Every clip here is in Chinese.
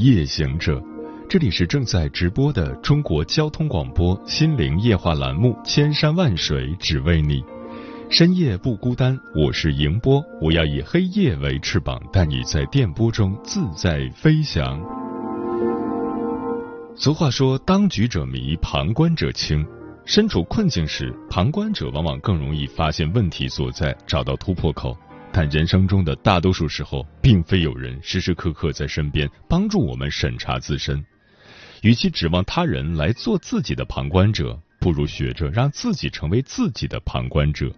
夜行者，这里是正在直播的中国交通广播心灵夜话栏目《千山万水只为你》，深夜不孤单，我是迎波，我要以黑夜为翅膀，带你在电波中自在飞翔。俗话说，当局者迷，旁观者清。身处困境时，旁观者往往更容易发现问题所在，找到突破口。但人生中的大多数时候，并非有人时时刻刻在身边帮助我们审查自身。与其指望他人来做自己的旁观者，不如学着让自己成为自己的旁观者。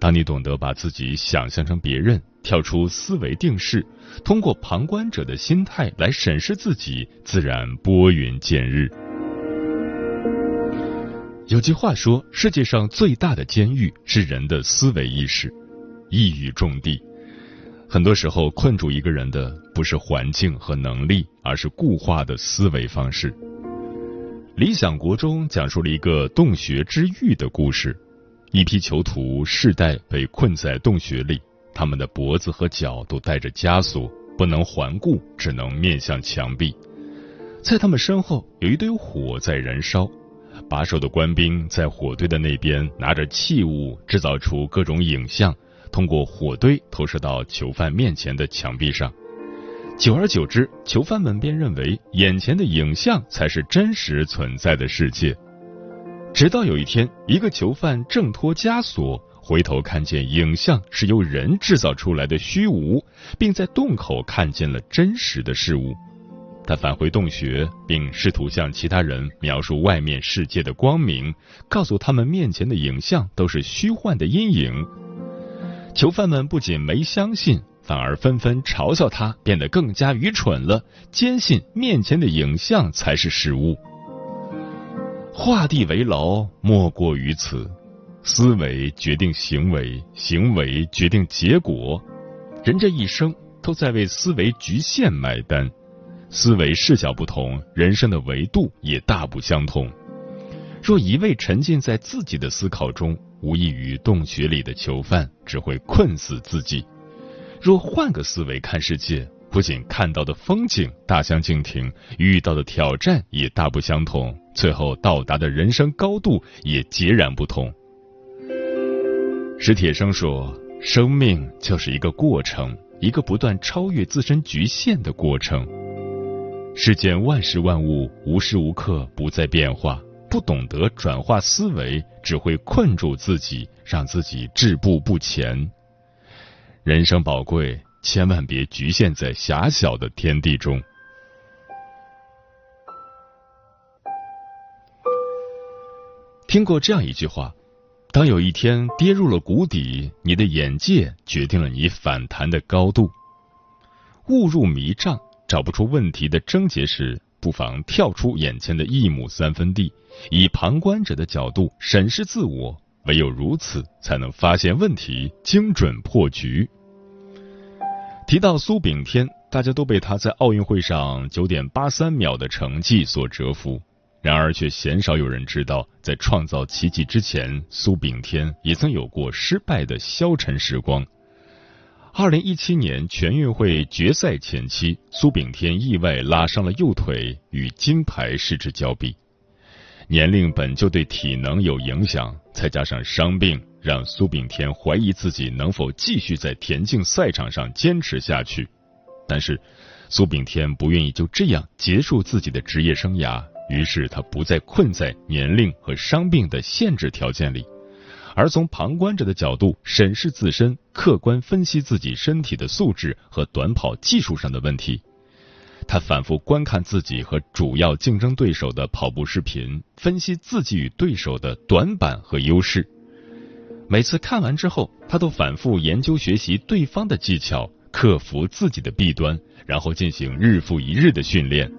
当你懂得把自己想象成别人，跳出思维定式，通过旁观者的心态来审视自己，自然拨云见日。有句话说：“世界上最大的监狱是人的思维意识。”一语中的。很多时候，困住一个人的不是环境和能力，而是固化的思维方式。《理想国》中讲述了一个洞穴之狱的故事：一批囚徒世代被困在洞穴里，他们的脖子和脚都带着枷锁，不能环顾，只能面向墙壁。在他们身后有一堆火在燃烧，把守的官兵在火堆的那边拿着器物，制造出各种影像。通过火堆投射到囚犯面前的墙壁上，久而久之，囚犯们便认为眼前的影像才是真实存在的世界。直到有一天，一个囚犯挣脱枷锁，回头看见影像是由人制造出来的虚无，并在洞口看见了真实的事物。他返回洞穴，并试图向其他人描述外面世界的光明，告诉他们面前的影像都是虚幻的阴影。囚犯们不仅没相信，反而纷纷嘲笑他变得更加愚蠢了，坚信面前的影像才是实物。画地为牢，莫过于此。思维决定行为，行为决定结果。人这一生都在为思维局限买单。思维视角不同，人生的维度也大不相同。若一味沉浸在自己的思考中，无异于洞穴里的囚犯，只会困死自己。若换个思维看世界，不仅看到的风景大相径庭，遇到的挑战也大不相同，最后到达的人生高度也截然不同。史铁生说：“生命就是一个过程，一个不断超越自身局限的过程。世间万事万物，无时无刻不在变化。”不懂得转化思维，只会困住自己，让自己止步不前。人生宝贵，千万别局限在狭小的天地中。听过这样一句话：当有一天跌入了谷底，你的眼界决定了你反弹的高度。误入迷障，找不出问题的症结时。不妨跳出眼前的一亩三分地，以旁观者的角度审视自我，唯有如此，才能发现问题，精准破局。提到苏炳添，大家都被他在奥运会上九点八三秒的成绩所折服，然而却鲜少有人知道，在创造奇迹之前，苏炳添也曾有过失败的消沉时光。二零一七年全运会决赛前期，苏炳添意外拉伤了右腿，与金牌失之交臂。年龄本就对体能有影响，再加上伤病，让苏炳添怀疑自己能否继续在田径赛场上坚持下去。但是，苏炳添不愿意就这样结束自己的职业生涯，于是他不再困在年龄和伤病的限制条件里，而从旁观者的角度审视自身，客观分析自己身体的素质和短跑技术上的问题。他反复观看自己和主要竞争对手的跑步视频，分析自己与对手的短板和优势。每次看完之后，他都反复研究学习对方的技巧，克服自己的弊端，然后进行日复一日的训练。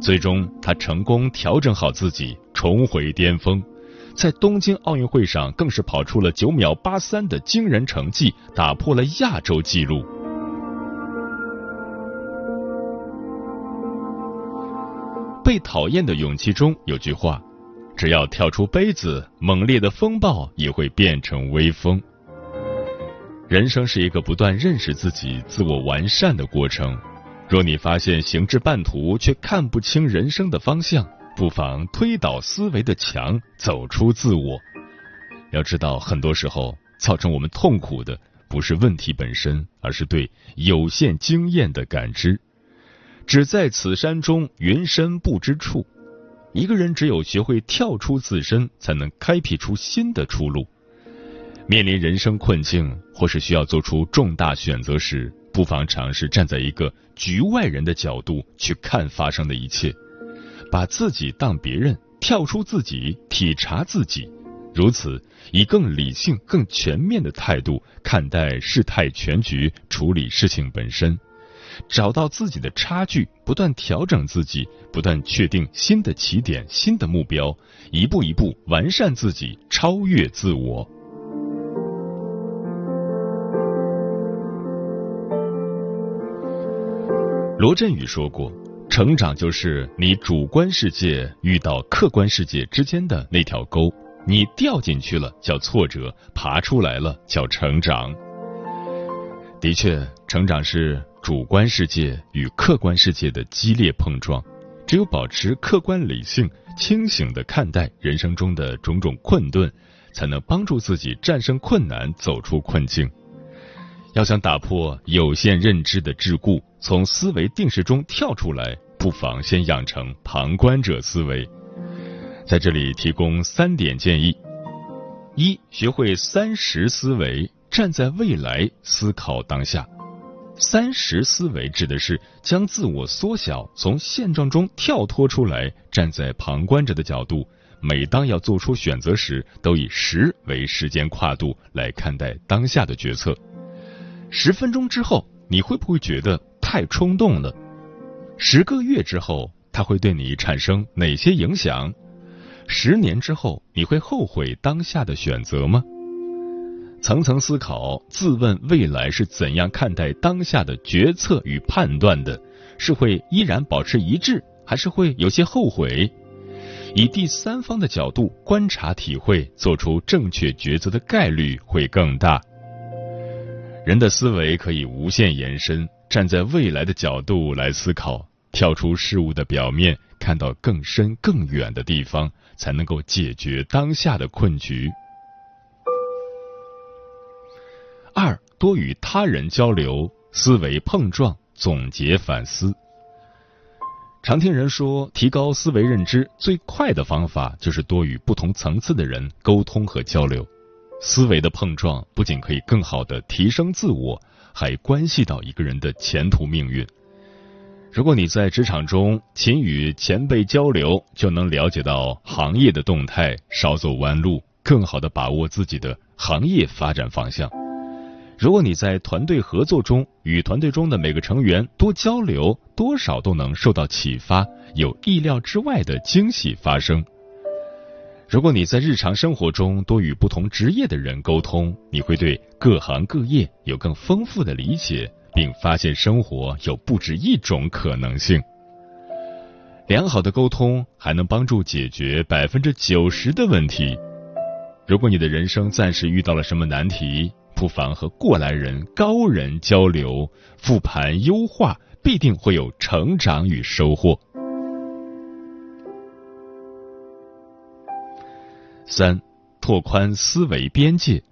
最终，他成功调整好自己，重回巅峰。在东京奥运会上，更是跑出了九秒八三的惊人成绩，打破了亚洲纪录。被讨厌的勇气中有句话：“只要跳出杯子，猛烈的风暴也会变成微风。”人生是一个不断认识自己、自我完善的过程。若你发现行至半途却看不清人生的方向，不妨推倒思维的墙，走出自我。要知道，很多时候造成我们痛苦的不是问题本身，而是对有限经验的感知。只在此山中，云深不知处。一个人只有学会跳出自身，才能开辟出新的出路。面临人生困境，或是需要做出重大选择时，不妨尝试站在一个局外人的角度去看发生的一切，把自己当别人，跳出自己，体察自己，如此以更理性、更全面的态度看待事态全局，处理事情本身。找到自己的差距，不断调整自己，不断确定新的起点、新的目标，一步一步完善自己，超越自我。罗振宇说过：“成长就是你主观世界遇到客观世界之间的那条沟，你掉进去了叫挫折，爬出来了叫成长。”的确，成长是。主观世界与客观世界的激烈碰撞，只有保持客观理性、清醒的看待人生中的种种困顿，才能帮助自己战胜困难，走出困境。要想打破有限认知的桎梏，从思维定式中跳出来，不妨先养成旁观者思维。在这里提供三点建议：一、学会三十思维，站在未来思考当下。三十思维指的是将自我缩小，从现状中跳脱出来，站在旁观者的角度。每当要做出选择时，都以十为时间跨度来看待当下的决策。十分钟之后，你会不会觉得太冲动了？十个月之后，它会对你产生哪些影响？十年之后，你会后悔当下的选择吗？层层思考，自问未来是怎样看待当下的决策与判断的？是会依然保持一致，还是会有些后悔？以第三方的角度观察、体会，做出正确抉择的概率会更大。人的思维可以无限延伸，站在未来的角度来思考，跳出事物的表面，看到更深更远的地方，才能够解决当下的困局。二多与他人交流，思维碰撞，总结反思。常听人说，提高思维认知最快的方法就是多与不同层次的人沟通和交流。思维的碰撞不仅可以更好的提升自我，还关系到一个人的前途命运。如果你在职场中勤与前辈交流，就能了解到行业的动态，少走弯路，更好的把握自己的行业发展方向。如果你在团队合作中与团队中的每个成员多交流，多少都能受到启发，有意料之外的惊喜发生。如果你在日常生活中多与不同职业的人沟通，你会对各行各业有更丰富的理解，并发现生活有不止一种可能性。良好的沟通还能帮助解决百分之九十的问题。如果你的人生暂时遇到了什么难题，不妨和过来人、高人交流，复盘优化，必定会有成长与收获。三、拓宽思维边界，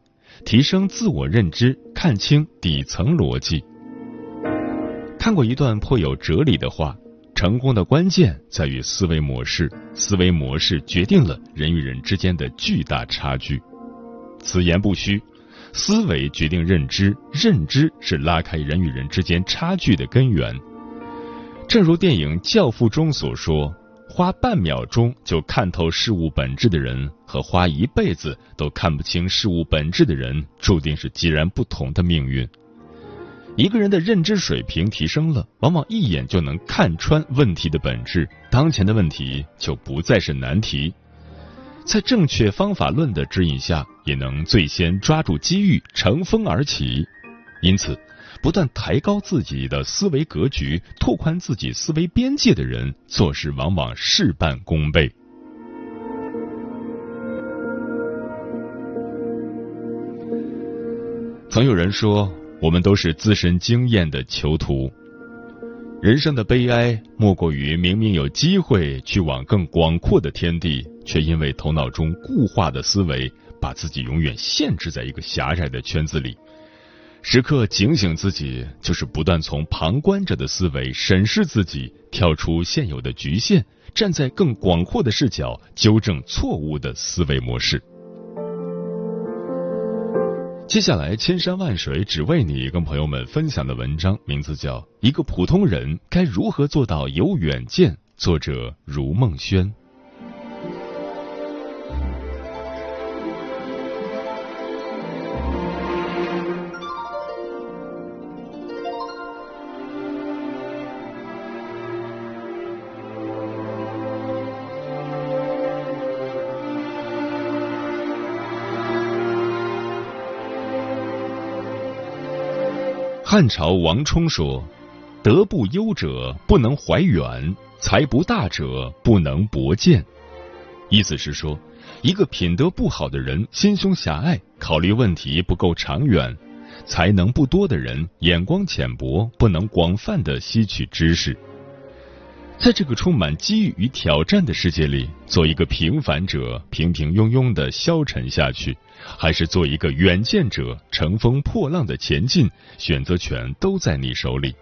提升自我认知，看清底层逻辑。看过一段颇有哲理的话：成功的关键在于思维模式，思维模式决定了人与人之间的巨大差距。此言不虚，思维决定认知，认知是拉开人与人之间差距的根源。正如电影《教父》中所说。花半秒钟就看透事物本质的人，和花一辈子都看不清事物本质的人，注定是截然不同的命运。一个人的认知水平提升了，往往一眼就能看穿问题的本质，当前的问题就不再是难题。在正确方法论的指引下，也能最先抓住机遇，乘风而起。因此。不断抬高自己的思维格局，拓宽自己思维边界的人，做事往往事半功倍。曾有人说，我们都是自身经验的囚徒。人生的悲哀，莫过于明明有机会去往更广阔的天地，却因为头脑中固化的思维，把自己永远限制在一个狭窄的圈子里。时刻警醒自己，就是不断从旁观者的思维审视自己，跳出现有的局限，站在更广阔的视角，纠正错误的思维模式。接下来，千山万水只为你，跟朋友们分享的文章名字叫《一个普通人该如何做到有远见》，作者如梦轩。汉朝王充说：“德不优者不能怀远，才不大者不能博见。”意思是说，一个品德不好的人心胸狭隘，考虑问题不够长远；才能不多的人眼光浅薄，不能广泛的吸取知识。在这个充满机遇与挑战的世界里，做一个平凡者，平平庸庸的消沉下去。还是做一个远见者，乘风破浪的前进，选择权都在你手里。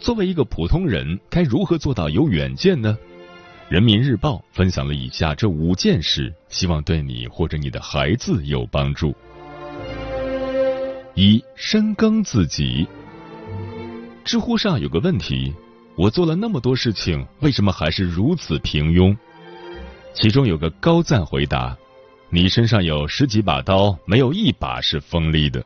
作为一个普通人，该如何做到有远见呢？人民日报分享了以下这五件事，希望对你或者你的孩子有帮助。一、深耕自己。知乎上有个问题：我做了那么多事情，为什么还是如此平庸？其中有个高赞回答。你身上有十几把刀，没有一把是锋利的。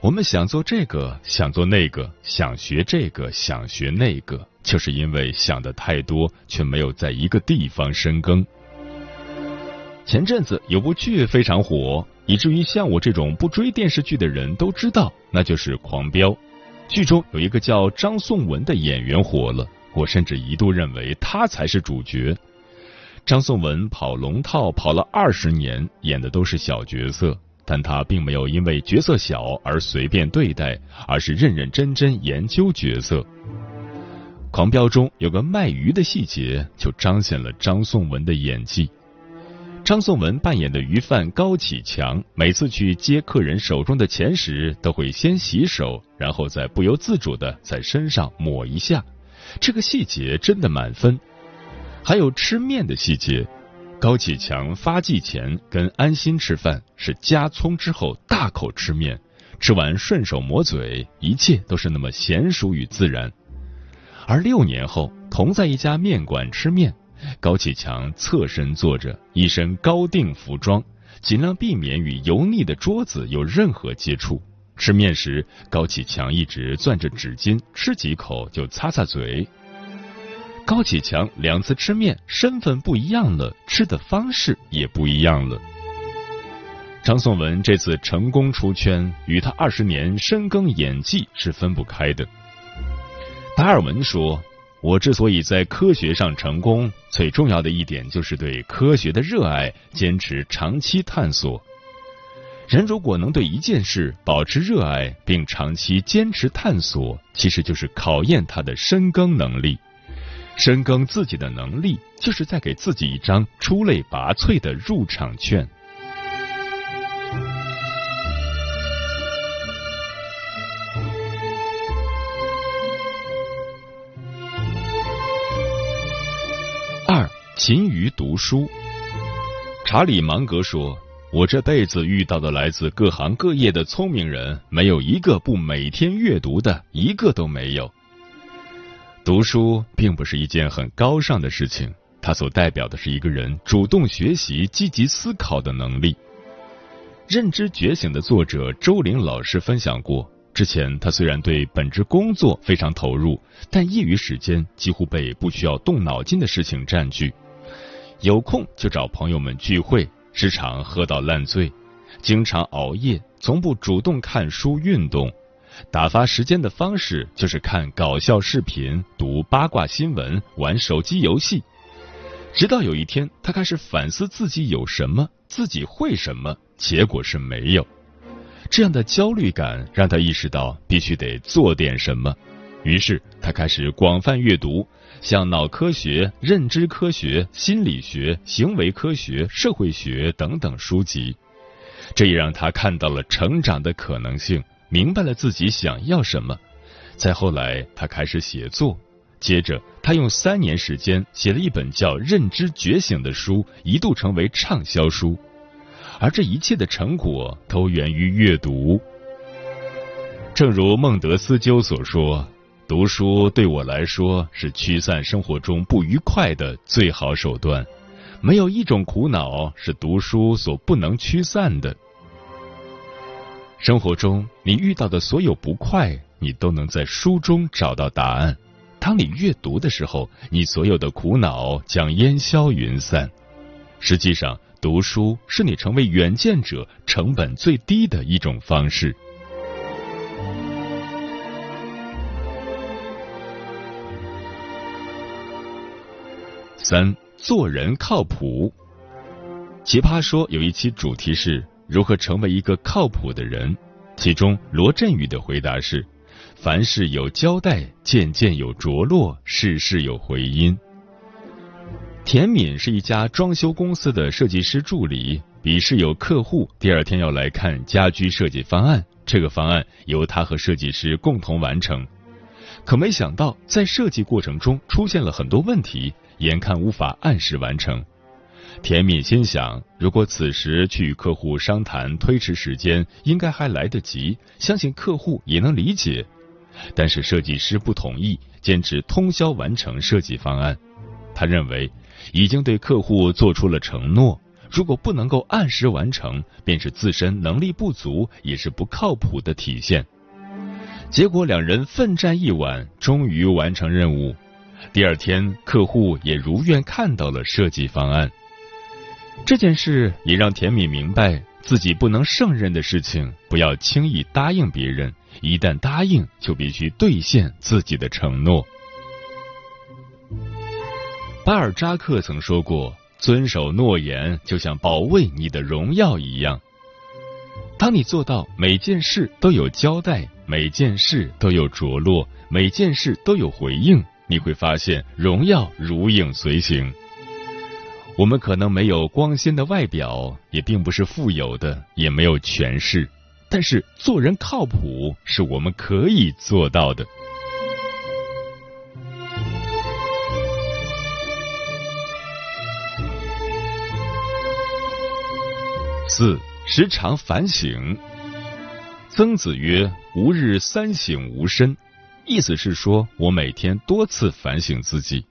我们想做这个，想做那个，想学这个，想学那个，就是因为想的太多，却没有在一个地方深耕。前阵子有部剧非常火，以至于像我这种不追电视剧的人都知道，那就是《狂飙》。剧中有一个叫张颂文的演员火了，我甚至一度认为他才是主角。张颂文跑龙套跑了二十年，演的都是小角色，但他并没有因为角色小而随便对待，而是认认真真研究角色。狂飙中有个卖鱼的细节，就彰显了张颂文的演技。张颂文扮演的鱼贩高启强，每次去接客人手中的钱时，都会先洗手，然后再不由自主的在身上抹一下，这个细节真的满分。还有吃面的细节，高启强发迹前跟安心吃饭是加葱之后大口吃面，吃完顺手抹嘴，一切都是那么娴熟与自然。而六年后同在一家面馆吃面，高启强侧身坐着，一身高定服装，尽量避免与油腻的桌子有任何接触。吃面时，高启强一直攥着纸巾，吃几口就擦擦嘴。高启强两次吃面，身份不一样了，吃的方式也不一样了。张颂文这次成功出圈，与他二十年深耕演技是分不开的。达尔文说：“我之所以在科学上成功，最重要的一点就是对科学的热爱，坚持长期探索。人如果能对一件事保持热爱，并长期坚持探索，其实就是考验他的深耕能力。”深耕自己的能力，就是在给自己一张出类拔萃的入场券。勤于读书。查理芒格说：“我这辈子遇到的来自各行各业的聪明人，没有一个不每天阅读的，一个都没有。”读书并不是一件很高尚的事情，它所代表的是一个人主动学习、积极思考的能力。认知觉醒的作者周玲老师分享过，之前他虽然对本职工作非常投入，但业余时间几乎被不需要动脑筋的事情占据。有空就找朋友们聚会，时常喝到烂醉，经常熬夜，从不主动看书、运动。打发时间的方式就是看搞笑视频、读八卦新闻、玩手机游戏。直到有一天，他开始反思自己有什么，自己会什么，结果是没有。这样的焦虑感让他意识到必须得做点什么。于是他开始广泛阅读。像脑科学、认知科学、心理学、行为科学、社会学等等书籍，这也让他看到了成长的可能性，明白了自己想要什么。再后来，他开始写作，接着他用三年时间写了一本叫《认知觉醒》的书，一度成为畅销书。而这一切的成果都源于阅读。正如孟德斯鸠所说。读书对我来说是驱散生活中不愉快的最好手段，没有一种苦恼是读书所不能驱散的。生活中你遇到的所有不快，你都能在书中找到答案。当你阅读的时候，你所有的苦恼将烟消云散。实际上，读书是你成为远见者成本最低的一种方式。三做人靠谱。奇葩说有一期主题是如何成为一个靠谱的人，其中罗振宇的回答是：凡事有交代，件件有着落，事事有回音。田敏是一家装修公司的设计师助理，笔试有客户第二天要来看家居设计方案，这个方案由他和设计师共同完成，可没想到在设计过程中出现了很多问题。眼看无法按时完成，田敏心想，如果此时去与客户商谈推迟时间，应该还来得及，相信客户也能理解。但是设计师不同意，坚持通宵完成设计方案。他认为，已经对客户做出了承诺，如果不能够按时完成，便是自身能力不足，也是不靠谱的体现。结果两人奋战一晚，终于完成任务。第二天，客户也如愿看到了设计方案。这件事也让田敏明白，自己不能胜任的事情，不要轻易答应别人。一旦答应，就必须兑现自己的承诺。巴尔扎克曾说过：“遵守诺言，就像保卫你的荣耀一样。”当你做到每件事都有交代，每件事都有着落，每件事都有回应。你会发现荣耀如影随形。我们可能没有光鲜的外表，也并不是富有的，也没有权势，但是做人靠谱是我们可以做到的。四，时常反省。曾子曰：“吾日三省吾身。”意思是说，我每天多次反省自己。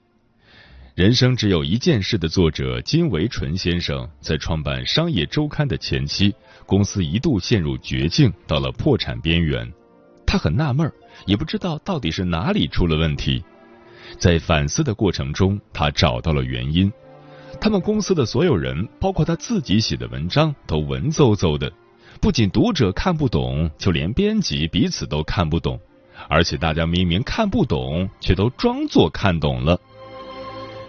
人生只有一件事的作者金维纯先生，在创办《商业周刊》的前期，公司一度陷入绝境，到了破产边缘。他很纳闷，也不知道到底是哪里出了问题。在反思的过程中，他找到了原因：他们公司的所有人，包括他自己写的文章，都文绉绉的，不仅读者看不懂，就连编辑彼此都看不懂。而且大家明明看不懂，却都装作看懂了。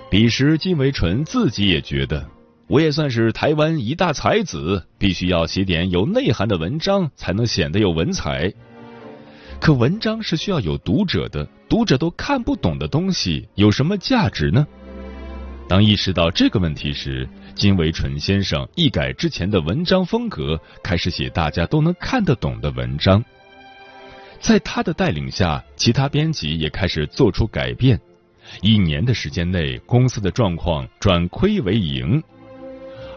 彼时，金维纯自己也觉得，我也算是台湾一大才子，必须要写点有内涵的文章，才能显得有文采。可文章是需要有读者的，读者都看不懂的东西，有什么价值呢？当意识到这个问题时，金维纯先生一改之前的文章风格，开始写大家都能看得懂的文章。在他的带领下，其他编辑也开始做出改变。一年的时间内，公司的状况转亏为盈。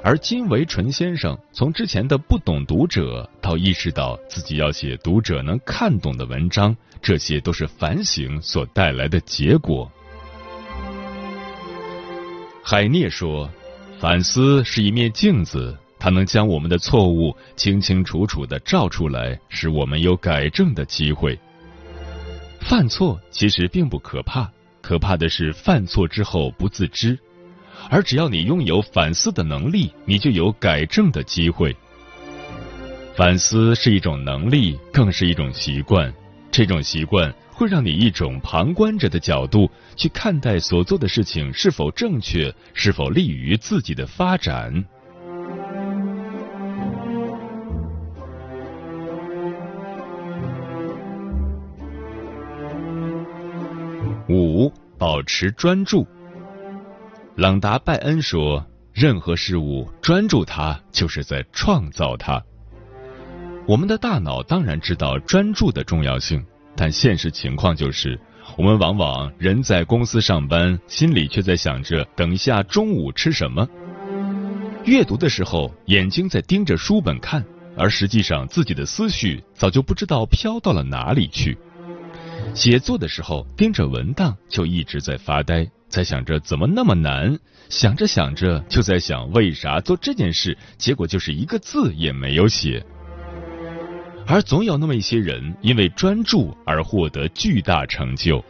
而金维纯先生从之前的不懂读者，到意识到自己要写读者能看懂的文章，这些都是反省所带来的结果。海涅说：“反思是一面镜子，它能将我们的错误清清楚楚的照出来，使我们有改正的机会。犯错其实并不可怕，可怕的是犯错之后不自知。”而只要你拥有反思的能力，你就有改正的机会。反思是一种能力，更是一种习惯。这种习惯会让你一种旁观者的角度去看待所做的事情是否正确，是否利于自己的发展。保持专注。朗达·拜恩说：“任何事物专注它，就是在创造它。”我们的大脑当然知道专注的重要性，但现实情况就是，我们往往人在公司上班，心里却在想着等一下中午吃什么；阅读的时候，眼睛在盯着书本看，而实际上自己的思绪早就不知道飘到了哪里去；写作的时候，盯着文档就一直在发呆。在想着怎么那么难，想着想着就在想为啥做这件事，结果就是一个字也没有写。而总有那么一些人因为专注而获得巨大成就。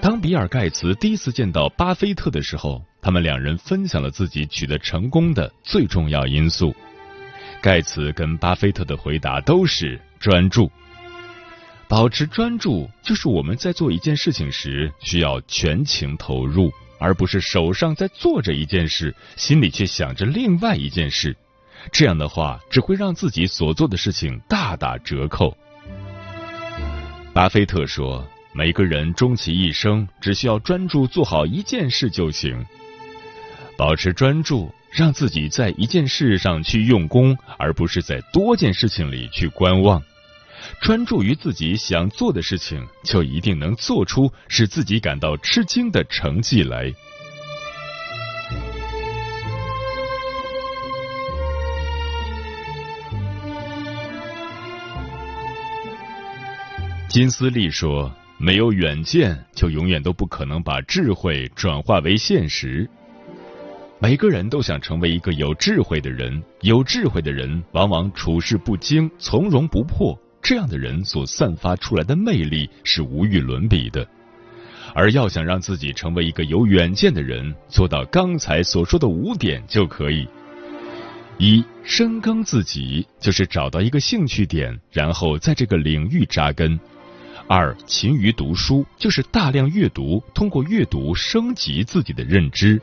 当比尔盖茨第一次见到巴菲特的时候，他们两人分享了自己取得成功的最重要因素。盖茨跟巴菲特的回答都是专注。保持专注，就是我们在做一件事情时需要全情投入，而不是手上在做着一件事，心里却想着另外一件事。这样的话，只会让自己所做的事情大打折扣。巴菲特说：“每个人终其一生，只需要专注做好一件事就行。保持专注，让自己在一件事上去用功，而不是在多件事情里去观望。”专注于自己想做的事情，就一定能做出使自己感到吃惊的成绩来。金斯利说：“没有远见，就永远都不可能把智慧转化为现实。”每个人都想成为一个有智慧的人，有智慧的人往往处事不惊，从容不迫。这样的人所散发出来的魅力是无与伦比的，而要想让自己成为一个有远见的人，做到刚才所说的五点就可以：一、深耕自己，就是找到一个兴趣点，然后在这个领域扎根；二、勤于读书，就是大量阅读，通过阅读升级自己的认知；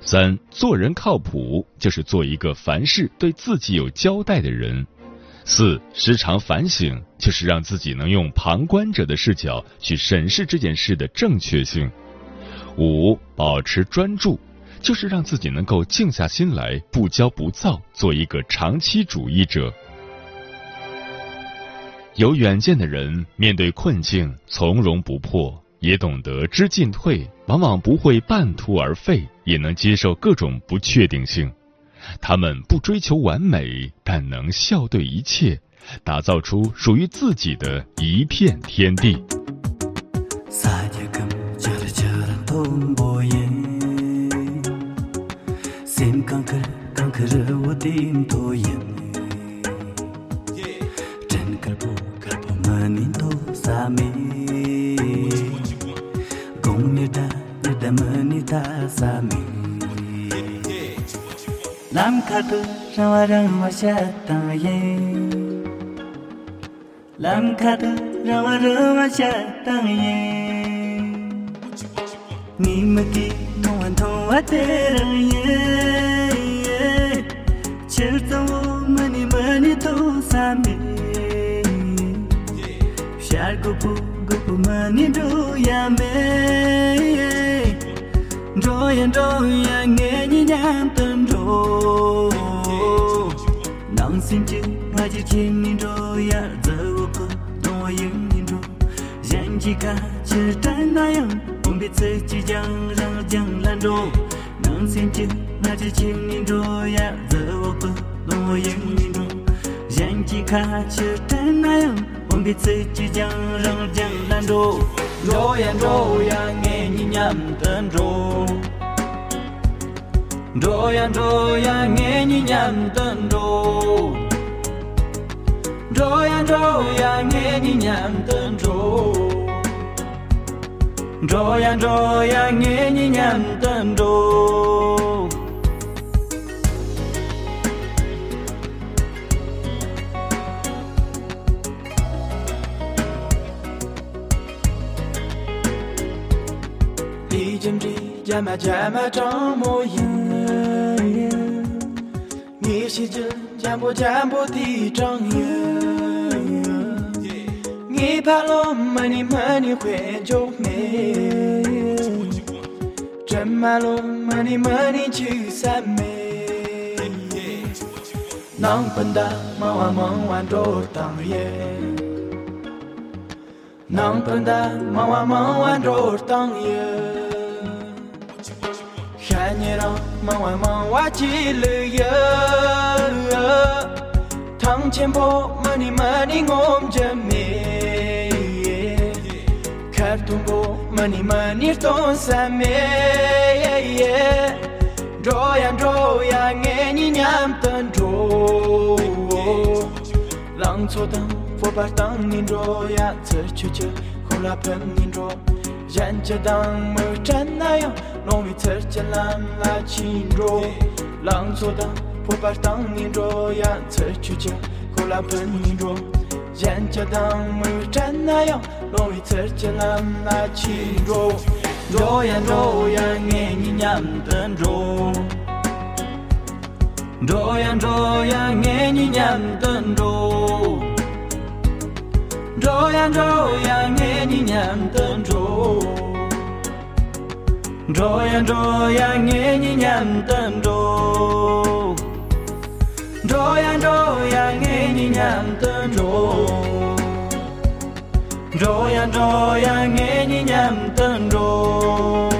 三、做人靠谱，就是做一个凡事对自己有交代的人。四时常反省，就是让自己能用旁观者的视角去审视这件事的正确性。五保持专注，就是让自己能够静下心来，不骄不躁，做一个长期主义者。有远见的人，面对困境从容不迫，也懂得知进退，往往不会半途而废，也能接受各种不确定性。他们不追求完美，但能笑对一切，打造出属于自己的一片天地。lam kar tu rang rang ma sha ta ye. Lam kar tu rang rang ma sha ta ye. Ni ma ki no an tho wa te rang ye chil to mani mani to sa me shar go pu go pu mani do ya me do ya do ya nge ni nyam nang sin ji nga ji kin ni ro ya za wo ko dong wa yin ni ro yang ji ka chi tan na yang ong bi zhe ji jiang rang jiang lan ro nang sin ji nga ji kin ni ro ya za wo ko dong wa yin ni ro yang ji ka chi tan na yang ong bi zhe ji jiang rang jiang lan ro ro yan ro yang nge ni nyam tan ro Doya doya ngeni nyam tendo Doya doya ngeni nyam tendo Doya doya ngeni nyam tendo Ijimri jama jama tomo yin 你念等住。金枝加马加马张模样，你是真加不加不地张样，你怕了嘛你嘛你会就没，真嘛了嘛你嘛你去三昧，能笨蛋嘛哇梦完都当夜。能笨蛋，忙完忙完都当夜。 샤니랑 마와마와 질려 당첨보 많이 많이 곰점네 카르퉁보 많이 많이 돈사메 조야 조야 녜니 냠던 조 랑초당 포바당 닌조야 저추추 콜라편 닌조 얀체당 뭐 짠나요 nong mi ter chen lan la chin ro lang so da po par tang ni ro ya ter chu che ko la pen ni ro yan cha dang mu chen na ya nong mi ter chen lan la chin ro do yan do yan nge ni nyam ten ro do yan do yan nge ni nyam ten ro do yan do yan nge ni nyam ten ro Dro yang dro yang nghe nhi nhằm tâm dro Dro yang dro yang nghe nhi nhằm tâm dro Dro yang dro yang nghe nhi nhằm tâm dro